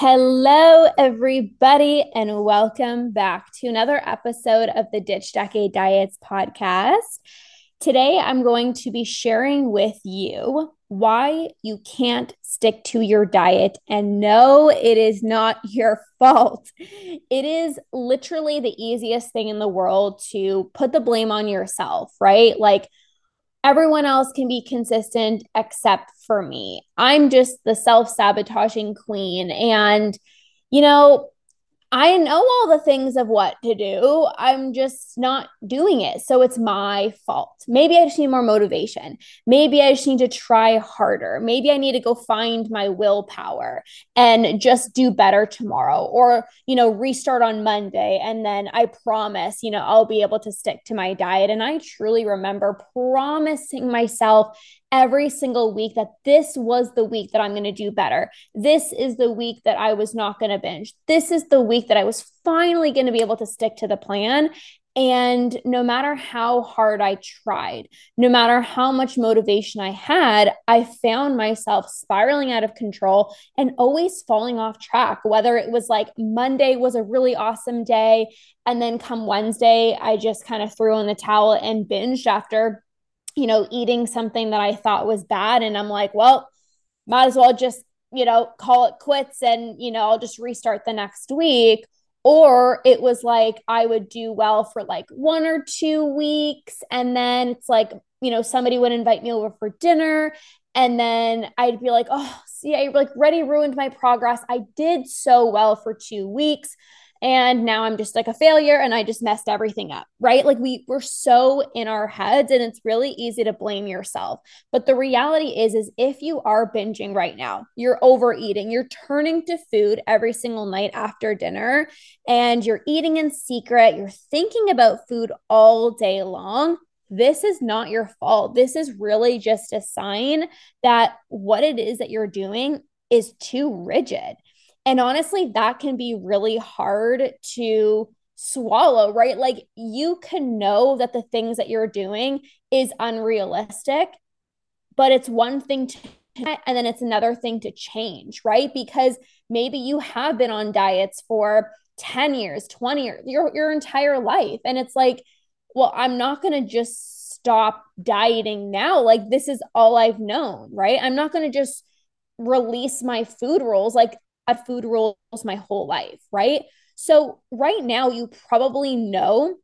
Hello, everybody, and welcome back to another episode of the Ditch Decade Diets podcast. Today, I'm going to be sharing with you why you can't stick to your diet. And no, it is not your fault. It is literally the easiest thing in the world to put the blame on yourself, right? Like, everyone else can be consistent except for me. I'm just the self sabotaging queen. And, you know, I know all the things of what to do. I'm just not doing it. So it's my fault. Maybe I just need more motivation. Maybe I just need to try harder. Maybe I need to go find my willpower and just do better tomorrow or, you know, restart on Monday. And then I promise, you know, I'll be able to stick to my diet. And I truly remember promising myself every single week that this was the week that I'm going to do better. This is the week that I was not going to binge. This is the week that I was finally going to be able to stick to the plan. And no matter how hard I tried, no matter how much motivation I had, I found myself spiraling out of control and always falling off track. Whether it was like Monday was a really awesome day, and then come Wednesday, I just kind of threw in the towel and binged after you know, eating something that I thought was bad. And I'm like, well, might as well just, you know, call it quits and, you know, I'll just restart the next week. Or it was like I would do well for like one or two weeks. And then it's like, you know, somebody would invite me over for dinner. And then I'd be like, oh, see, I like already ruined my progress. I did so well for two weeks and now i'm just like a failure and i just messed everything up right like we we're so in our heads and it's really easy to blame yourself but the reality is is if you are binging right now you're overeating you're turning to food every single night after dinner and you're eating in secret you're thinking about food all day long this is not your fault. This is really just a sign that what it is that you're doing is too rigid. And honestly, that can be really hard to swallow, right? Like you can know that the things that you're doing is unrealistic, but it's one thing to and then it's another thing to change, right? Because maybe you have been on diets for 10 years, 20 years, your your entire life and it's like, well, I'm not going to just stop dieting now. Like this is all I've known, right? I'm not going to just release my food rules. Like food rules my whole life, right? So, right now, you probably know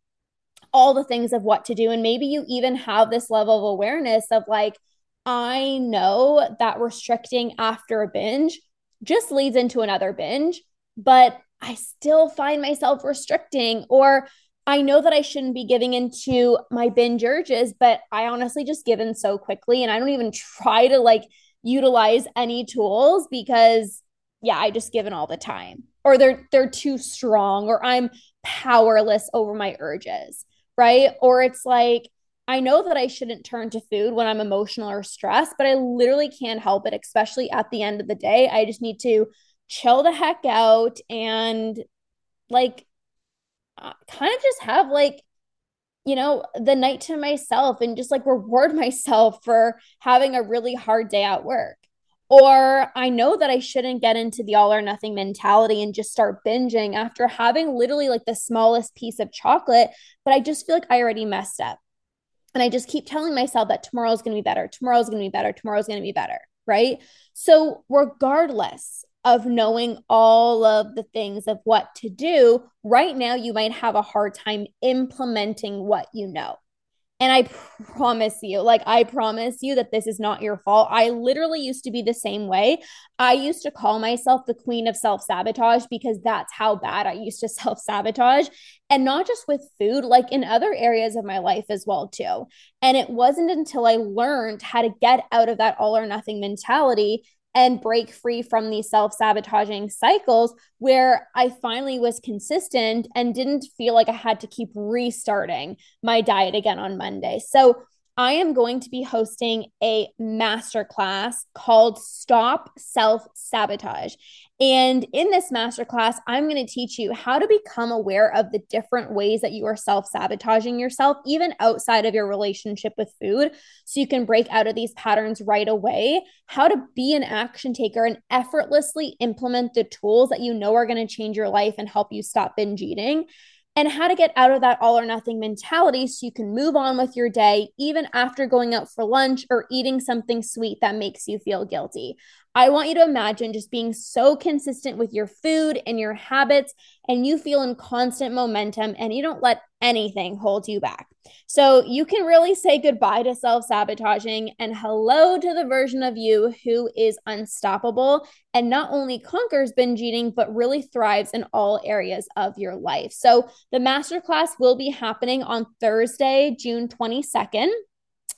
all the things of what to do. And maybe you even have this level of awareness of like, I know that restricting after a binge just leads into another binge, but I still find myself restricting, or I know that I shouldn't be giving into my binge urges, but I honestly just give in so quickly and I don't even try to like utilize any tools because yeah, I just give in all the time. Or they're they're too strong or I'm powerless over my urges, right? Or it's like I know that I shouldn't turn to food when I'm emotional or stressed, but I literally can't help it, especially at the end of the day. I just need to chill the heck out and like uh, kind of just have like you know the night to myself and just like reward myself for having a really hard day at work or I know that I shouldn't get into the all or nothing mentality and just start binging after having literally like the smallest piece of chocolate, but I just feel like I already messed up. And I just keep telling myself that tomorrow's going to be better, tomorrow's going to be better, tomorrow's going to be better, right? So, regardless of knowing all of the things of what to do, right now you might have a hard time implementing what you know. And I promise you, like, I promise you that this is not your fault. I literally used to be the same way. I used to call myself the queen of self sabotage because that's how bad I used to self sabotage. And not just with food, like in other areas of my life as well, too. And it wasn't until I learned how to get out of that all or nothing mentality and break free from these self sabotaging cycles where I finally was consistent and didn't feel like I had to keep restarting my diet again on Monday. So, I am going to be hosting a masterclass called Stop Self Sabotage. And in this masterclass, I'm going to teach you how to become aware of the different ways that you are self sabotaging yourself, even outside of your relationship with food, so you can break out of these patterns right away, how to be an action taker and effortlessly implement the tools that you know are going to change your life and help you stop binge eating and how to get out of that all or nothing mentality so you can move on with your day, even after going out for lunch or eating something sweet that makes you feel guilty. I want you to imagine just being so consistent with your food and your habits, and you feel in constant momentum and you don't let anything hold you back. So you can really say goodbye to self sabotaging and hello to the version of you who is unstoppable and not only conquers binge eating, but really thrives in all areas of your life. So the masterclass will be happening on Thursday, June 22nd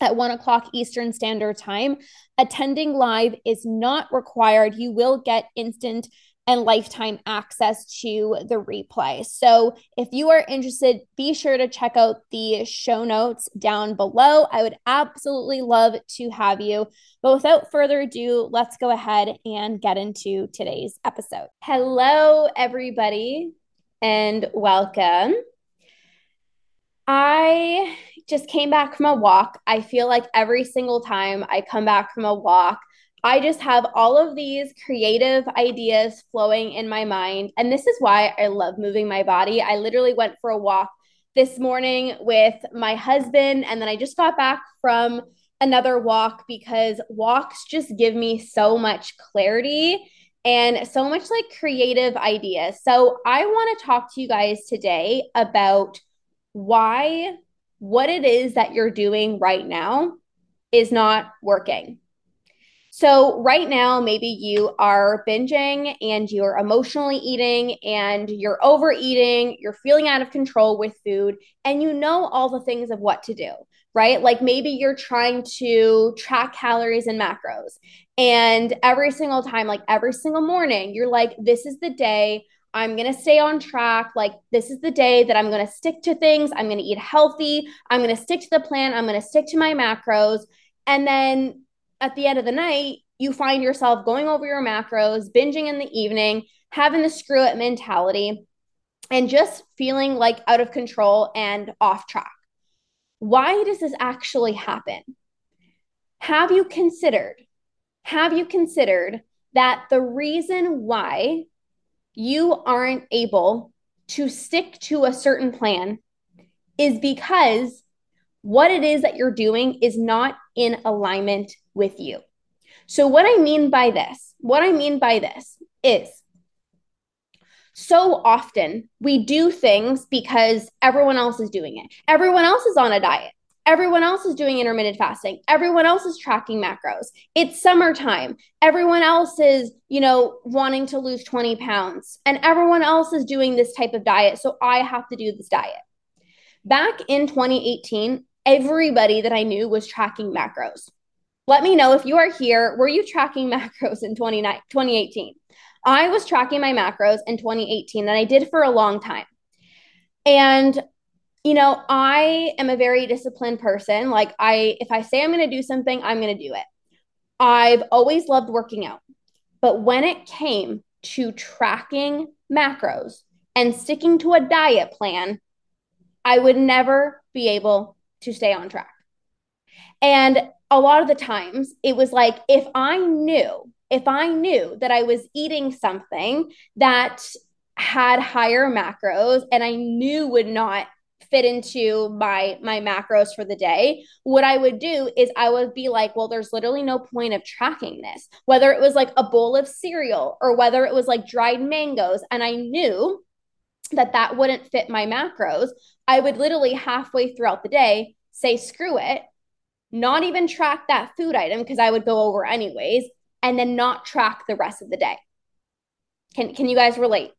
at one o'clock Eastern Standard Time. Attending live is not required. You will get instant and lifetime access to the replay. So, if you are interested, be sure to check out the show notes down below. I would absolutely love to have you. But without further ado, let's go ahead and get into today's episode. Hello, everybody, and welcome. I just came back from a walk. I feel like every single time I come back from a walk, I just have all of these creative ideas flowing in my mind. And this is why I love moving my body. I literally went for a walk this morning with my husband, and then I just got back from another walk because walks just give me so much clarity and so much like creative ideas. So I want to talk to you guys today about why what it is that you're doing right now is not working. So, right now, maybe you are binging and you're emotionally eating and you're overeating, you're feeling out of control with food, and you know all the things of what to do, right? Like maybe you're trying to track calories and macros. And every single time, like every single morning, you're like, this is the day I'm going to stay on track. Like, this is the day that I'm going to stick to things. I'm going to eat healthy. I'm going to stick to the plan. I'm going to stick to my macros. And then at the end of the night, you find yourself going over your macros, binging in the evening, having the screw it mentality, and just feeling like out of control and off track. Why does this actually happen? Have you considered? Have you considered that the reason why you aren't able to stick to a certain plan is because what it is that you're doing is not in alignment with you. So, what I mean by this, what I mean by this is so often we do things because everyone else is doing it. Everyone else is on a diet. Everyone else is doing intermittent fasting. Everyone else is tracking macros. It's summertime. Everyone else is, you know, wanting to lose 20 pounds. And everyone else is doing this type of diet. So I have to do this diet. Back in 2018, everybody that I knew was tracking macros. Let me know if you are here. Were you tracking macros in 2018? I was tracking my macros in 2018 and I did for a long time. And you know, I am a very disciplined person. Like I if I say I'm going to do something, I'm going to do it. I've always loved working out. But when it came to tracking macros and sticking to a diet plan, I would never be able to stay on track. And a lot of the times it was like if I knew, if I knew that I was eating something that had higher macros and I knew would not fit into my my macros for the day what i would do is i would be like well there's literally no point of tracking this whether it was like a bowl of cereal or whether it was like dried mangoes and i knew that that wouldn't fit my macros i would literally halfway throughout the day say screw it, not even track that food item because I would go over anyways, and then not track the rest of the day. Can, can you guys relate?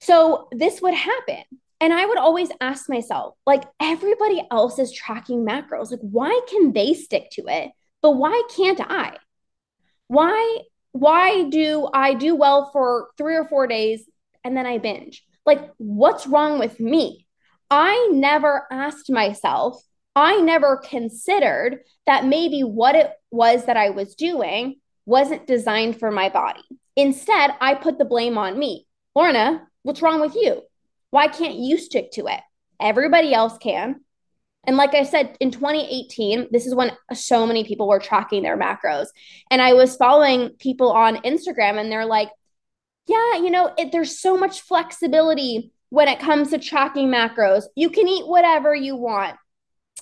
So this would happen. And I would always ask myself, like, everybody else is tracking macros. Like, why can they stick to it? But why can't I? Why, why do I do well for three or four days and then I binge? Like, what's wrong with me? I never asked myself, I never considered that maybe what it was that I was doing wasn't designed for my body. Instead, I put the blame on me. Lorna, what's wrong with you? Why can't you stick to it? Everybody else can. And like I said, in 2018, this is when so many people were tracking their macros. And I was following people on Instagram and they're like, yeah, you know, it, there's so much flexibility when it comes to tracking macros. You can eat whatever you want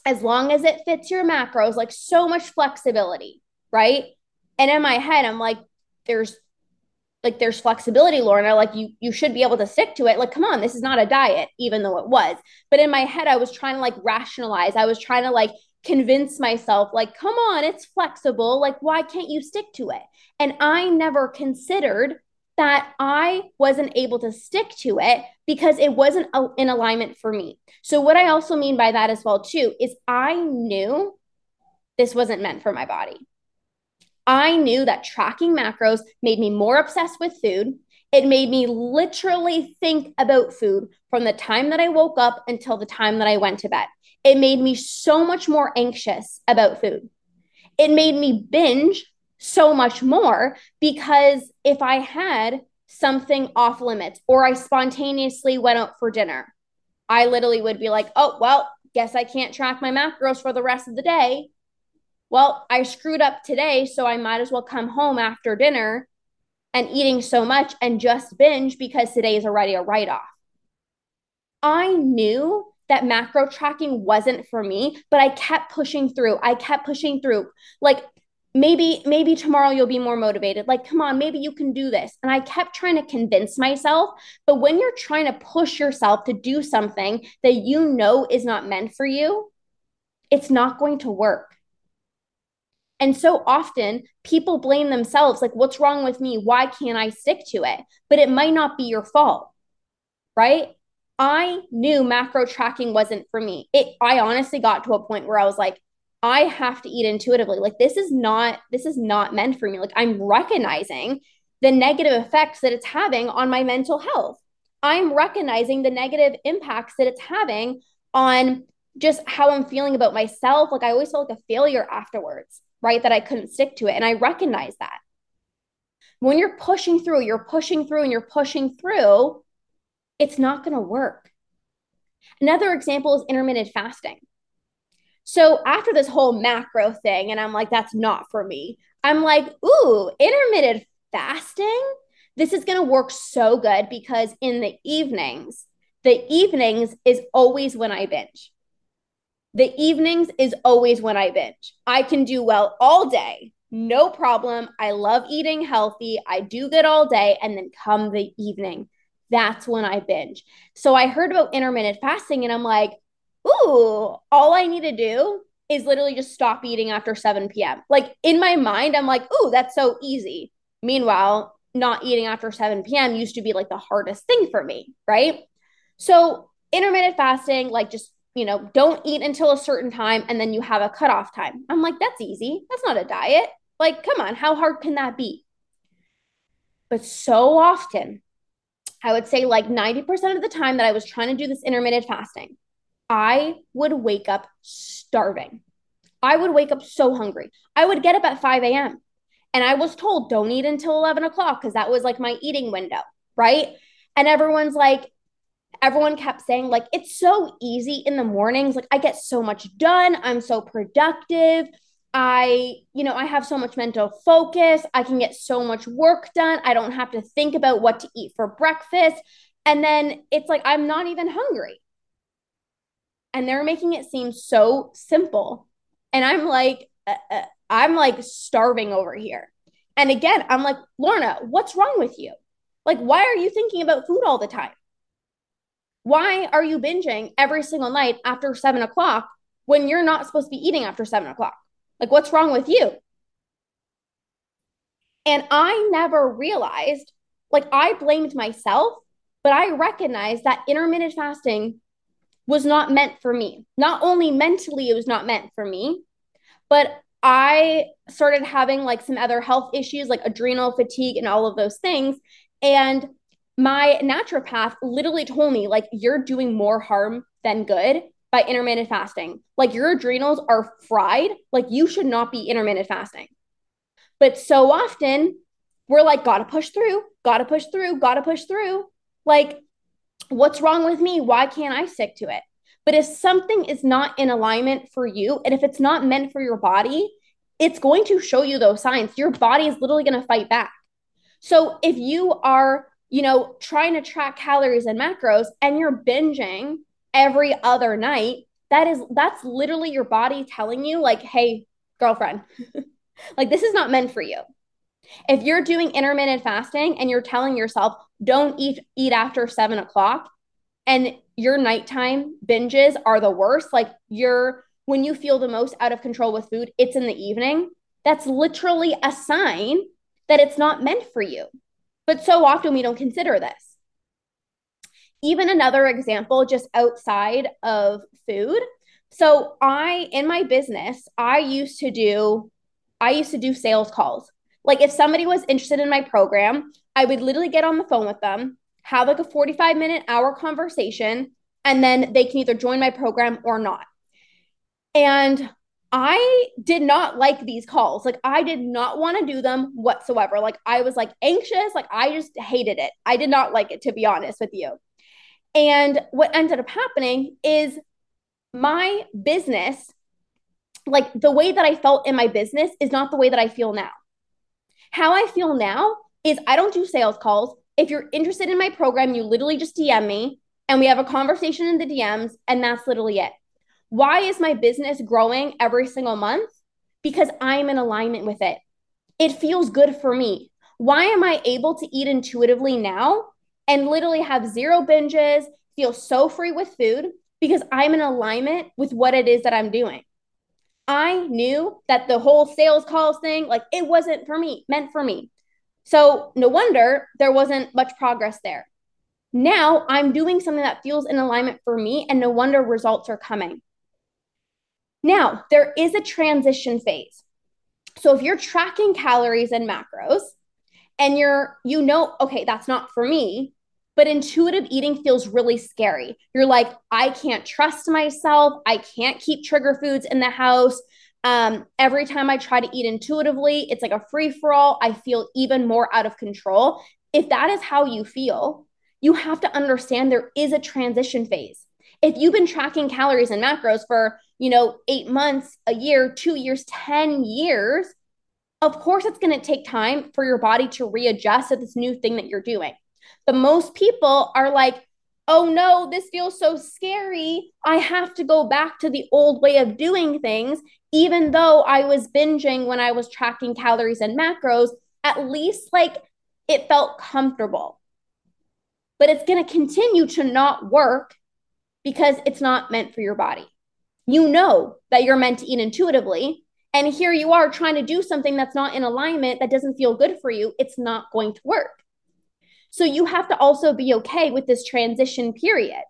as long as it fits your macros, like so much flexibility, right? And in my head, I'm like, there's like there's flexibility, Lorna. Like you you should be able to stick to it. Like, come on, this is not a diet, even though it was. But in my head, I was trying to like rationalize. I was trying to like convince myself, like, come on, it's flexible. Like, why can't you stick to it? And I never considered that I wasn't able to stick to it because it wasn't a, in alignment for me. So what I also mean by that as well too is I knew this wasn't meant for my body. I knew that tracking macros made me more obsessed with food. It made me literally think about food from the time that I woke up until the time that I went to bed. It made me so much more anxious about food. It made me binge so much more because if I had something off limits or I spontaneously went out for dinner, I literally would be like, oh, well, guess I can't track my macros for the rest of the day well, I screwed up today, so I might as well come home after dinner and eating so much and just binge because today is already a write off. I knew that macro tracking wasn't for me, but I kept pushing through. I kept pushing through. Like maybe maybe tomorrow you'll be more motivated. Like come on, maybe you can do this. And I kept trying to convince myself, but when you're trying to push yourself to do something that you know is not meant for you, it's not going to work. And so often people blame themselves like, what's wrong with me? Why can't I stick to it? But it might not be your fault, right? I knew macro tracking wasn't for me. It, I honestly got to a point where I was like, I have to eat intuitively. Like, this is not, this is not meant for me. Like, I'm recognizing the negative effects that it's having on my mental health. I'm recognizing the negative impacts that it's having on just how I'm feeling about myself. Like, I always felt like a failure afterwards right? That I couldn't stick to it. And I recognize that. When you're pushing through, you're pushing through and you're pushing through, it's not going to work. Another example is intermittent fasting. So after this whole macro thing, and I'm like, that's not for me, I'm like, ooh, intermittent fasting? This is going to work so good because in the evenings, the evenings is always when I binge. The evenings is always when I binge. I can do well all day, no problem. I love eating healthy. I do good all day. And then come the evening, that's when I binge. So I heard about intermittent fasting and I'm like, ooh, all I need to do is literally just stop eating after 7 p.m. Like in my mind, I'm like, ooh, that's so easy. Meanwhile, not eating after 7 p.m. used to be like the hardest thing for me, right? So intermittent fasting, like just you know, don't eat until a certain time and then you have a cutoff time. I'm like, that's easy. That's not a diet. Like, come on, how hard can that be? But so often, I would say like 90% of the time that I was trying to do this intermittent fasting, I would wake up starving. I would wake up so hungry. I would get up at 5 a.m. and I was told, don't eat until 11 o'clock because that was like my eating window, right? And everyone's like, everyone kept saying like it's so easy in the mornings. Like i get so much done. I'm so productive. I you know i have so much mental focus. I can get so much work done. I don't have to think about what to eat for breakfast. And then it's like i'm not even hungry. And they're making it seem so simple. And i'm like uh, uh, i'm like starving over here. And again i'm like lorna what's wrong with you? Like why are you thinking about food all the time why are you binging every single night after seven o'clock when you're not supposed to be eating after seven o'clock? Like, what's wrong with you? And I never realized, like, I blamed myself, but I recognized that intermittent fasting was not meant for me. Not only mentally, it was not meant for me, but I started having like some other health issues, like adrenal fatigue and all of those things. And my naturopath literally told me, like, you're doing more harm than good by intermittent fasting. Like, your adrenals are fried. Like, you should not be intermittent fasting. But so often we're like, gotta push through, gotta push through, gotta push through. Like, what's wrong with me? Why can't I stick to it? But if something is not in alignment for you, and if it's not meant for your body, it's going to show you those signs. Your body is literally going to fight back. So if you are, you know, trying to track calories and macros and you're binging every other night, that is that's literally your body telling you like, "Hey, girlfriend, like this is not meant for you." If you're doing intermittent fasting and you're telling yourself, "Don't eat eat after seven o'clock," and your nighttime binges are the worst, like you're when you feel the most out of control with food, it's in the evening. That's literally a sign that it's not meant for you. But so often we don't consider this. Even another example, just outside of food. So I, in my business, I used to do, I used to do sales calls. Like if somebody was interested in my program, I would literally get on the phone with them, have like a 45 minute hour conversation, and then they can either join my program or not. And I did not like these calls. Like I did not want to do them whatsoever. Like I was like anxious, like I just hated it. I did not like it to be honest with you. And what ended up happening is my business like the way that I felt in my business is not the way that I feel now. How I feel now is I don't do sales calls. If you're interested in my program, you literally just DM me and we have a conversation in the DMs and that's literally it. Why is my business growing every single month? Because I'm in alignment with it. It feels good for me. Why am I able to eat intuitively now and literally have zero binges, feel so free with food? Because I'm in alignment with what it is that I'm doing. I knew that the whole sales calls thing, like it wasn't for me, meant for me. So no wonder there wasn't much progress there. Now I'm doing something that feels in alignment for me, and no wonder results are coming. Now, there is a transition phase. So if you're tracking calories and macros and you're, you know, okay, that's not for me, but intuitive eating feels really scary. You're like, I can't trust myself. I can't keep trigger foods in the house. Um, every time I try to eat intuitively, it's like a free for all. I feel even more out of control. If that is how you feel, you have to understand there is a transition phase. If you've been tracking calories and macros for you know, eight months, a year, two years, 10 years, of course it's going to take time for your body to readjust to this new thing that you're doing. But most people are like, oh no, this feels so scary. I have to go back to the old way of doing things. Even though I was binging when I was tracking calories and macros, at least like it felt comfortable. But it's going to continue to not work because it's not meant for your body. You know that you're meant to eat intuitively. And here you are trying to do something that's not in alignment, that doesn't feel good for you. It's not going to work. So you have to also be okay with this transition period,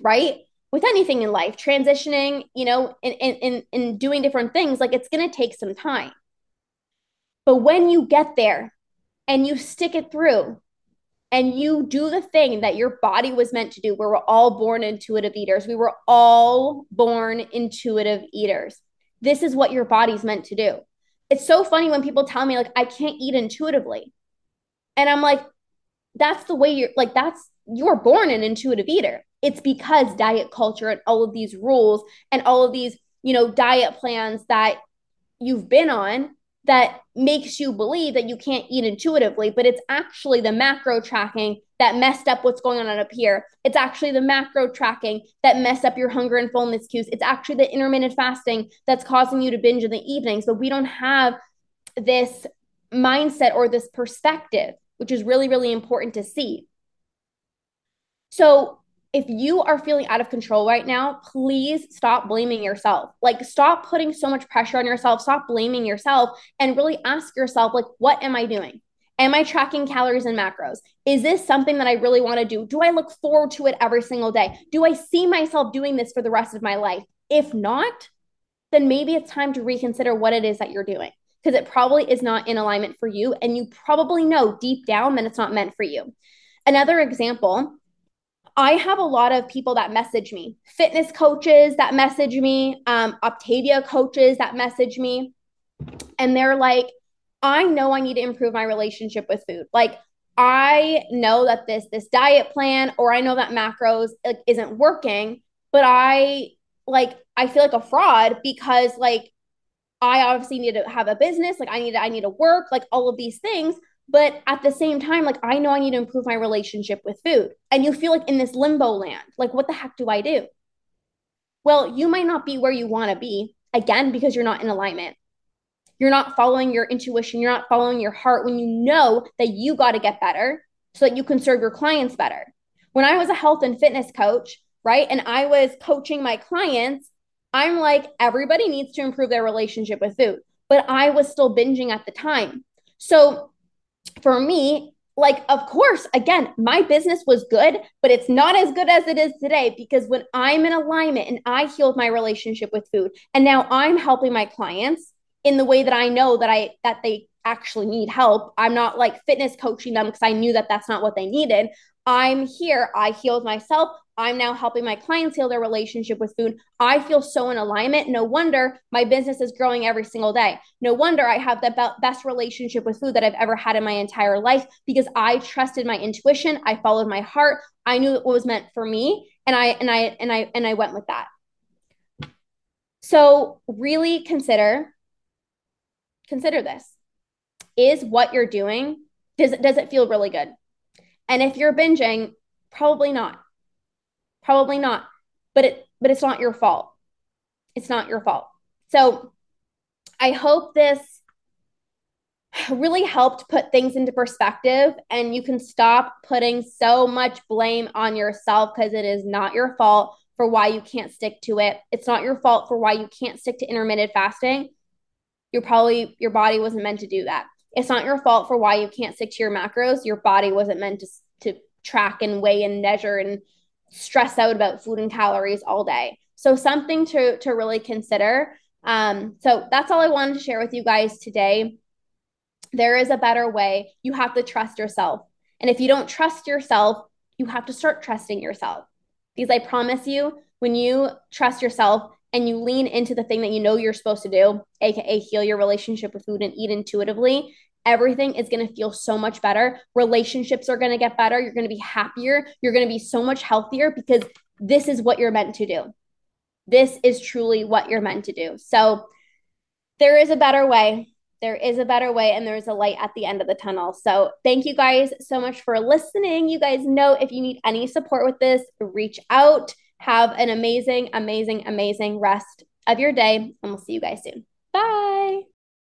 right? With anything in life, transitioning, you know, in, in, in doing different things, like it's going to take some time. But when you get there and you stick it through and you do the thing that your body was meant to do. We were all born intuitive eaters. We were all born intuitive eaters. This is what your body's meant to do. It's so funny when people tell me, like, I can't eat intuitively. And I'm like, that's the way you're like, that's you're born an intuitive eater. It's because diet culture and all of these rules and all of these, you know, diet plans that you've been on that makes you believe that you can't eat intuitively, but it's actually the macro tracking that messed up what's going on up here. It's actually the macro tracking that messed up your hunger and fullness cues. It's actually the intermittent fasting that's causing you to binge in the evenings. But we don't have this mindset or this perspective, which is really, really important to see. So if you are feeling out of control right now, please stop blaming yourself. Like, stop putting so much pressure on yourself, stop blaming yourself, and really ask yourself, like, what am I doing? Am I tracking calories and macros? Is this something that I really want to do? Do I look forward to it every single day? Do I see myself doing this for the rest of my life? If not, then maybe it's time to reconsider what it is that you're doing because it probably is not in alignment for you. And you probably know deep down that it's not meant for you. Another example I have a lot of people that message me, fitness coaches that message me, um, coaches that message me. And they're like, I know I need to improve my relationship with food. Like, I know that this this diet plan or I know that macros like, isn't working, but I like I feel like a fraud because like I obviously need to have a business, like I need to, I need to work, like all of these things. But at the same time, like I know I need to improve my relationship with food. And you feel like in this limbo land, like what the heck do I do? Well, you might not be where you want to be again because you're not in alignment. You're not following your intuition, you're not following your heart when you know that you got to get better so that you can serve your clients better. When I was a health and fitness coach, right, and I was coaching my clients, I'm like everybody needs to improve their relationship with food, but I was still binging at the time. So for me, like, of course, again, my business was good, but it's not as good as it is today because when I'm in alignment and I healed my relationship with food, and now I'm helping my clients in the way that I know that I that they actually need help. I'm not like fitness coaching them because I knew that that's not what they needed. I'm here. I healed myself. I'm now helping my clients heal their relationship with food. I feel so in alignment. No wonder my business is growing every single day. No wonder I have the be- best relationship with food that I've ever had in my entire life because I trusted my intuition. I followed my heart. I knew what was meant for me, and I and I and I and I went with that. So really consider consider this. Is what you're doing does it does it feel really good? And if you're binging, probably not Probably not. But it but it's not your fault. It's not your fault. So I hope this really helped put things into perspective and you can stop putting so much blame on yourself because it is not your fault for why you can't stick to it. It's not your fault for why you can't stick to intermittent fasting. You're probably your body wasn't meant to do that. It's not your fault for why you can't stick to your macros. Your body wasn't meant to to track and weigh and measure and stress out about food and calories all day. So something to to really consider. Um, so that's all I wanted to share with you guys today. There is a better way. You have to trust yourself. And if you don't trust yourself, you have to start trusting yourself. Because I promise you, when you trust yourself and you lean into the thing that you know you're supposed to do, aka heal your relationship with food and eat intuitively, everything is going to feel so much better. Relationships are going to get better. You're going to be happier. You're going to be so much healthier because this is what you're meant to do. This is truly what you're meant to do. So there is a better way. There is a better way, and there's a light at the end of the tunnel. So, thank you guys so much for listening. You guys know if you need any support with this, reach out. Have an amazing, amazing, amazing rest of your day, and we'll see you guys soon. Bye.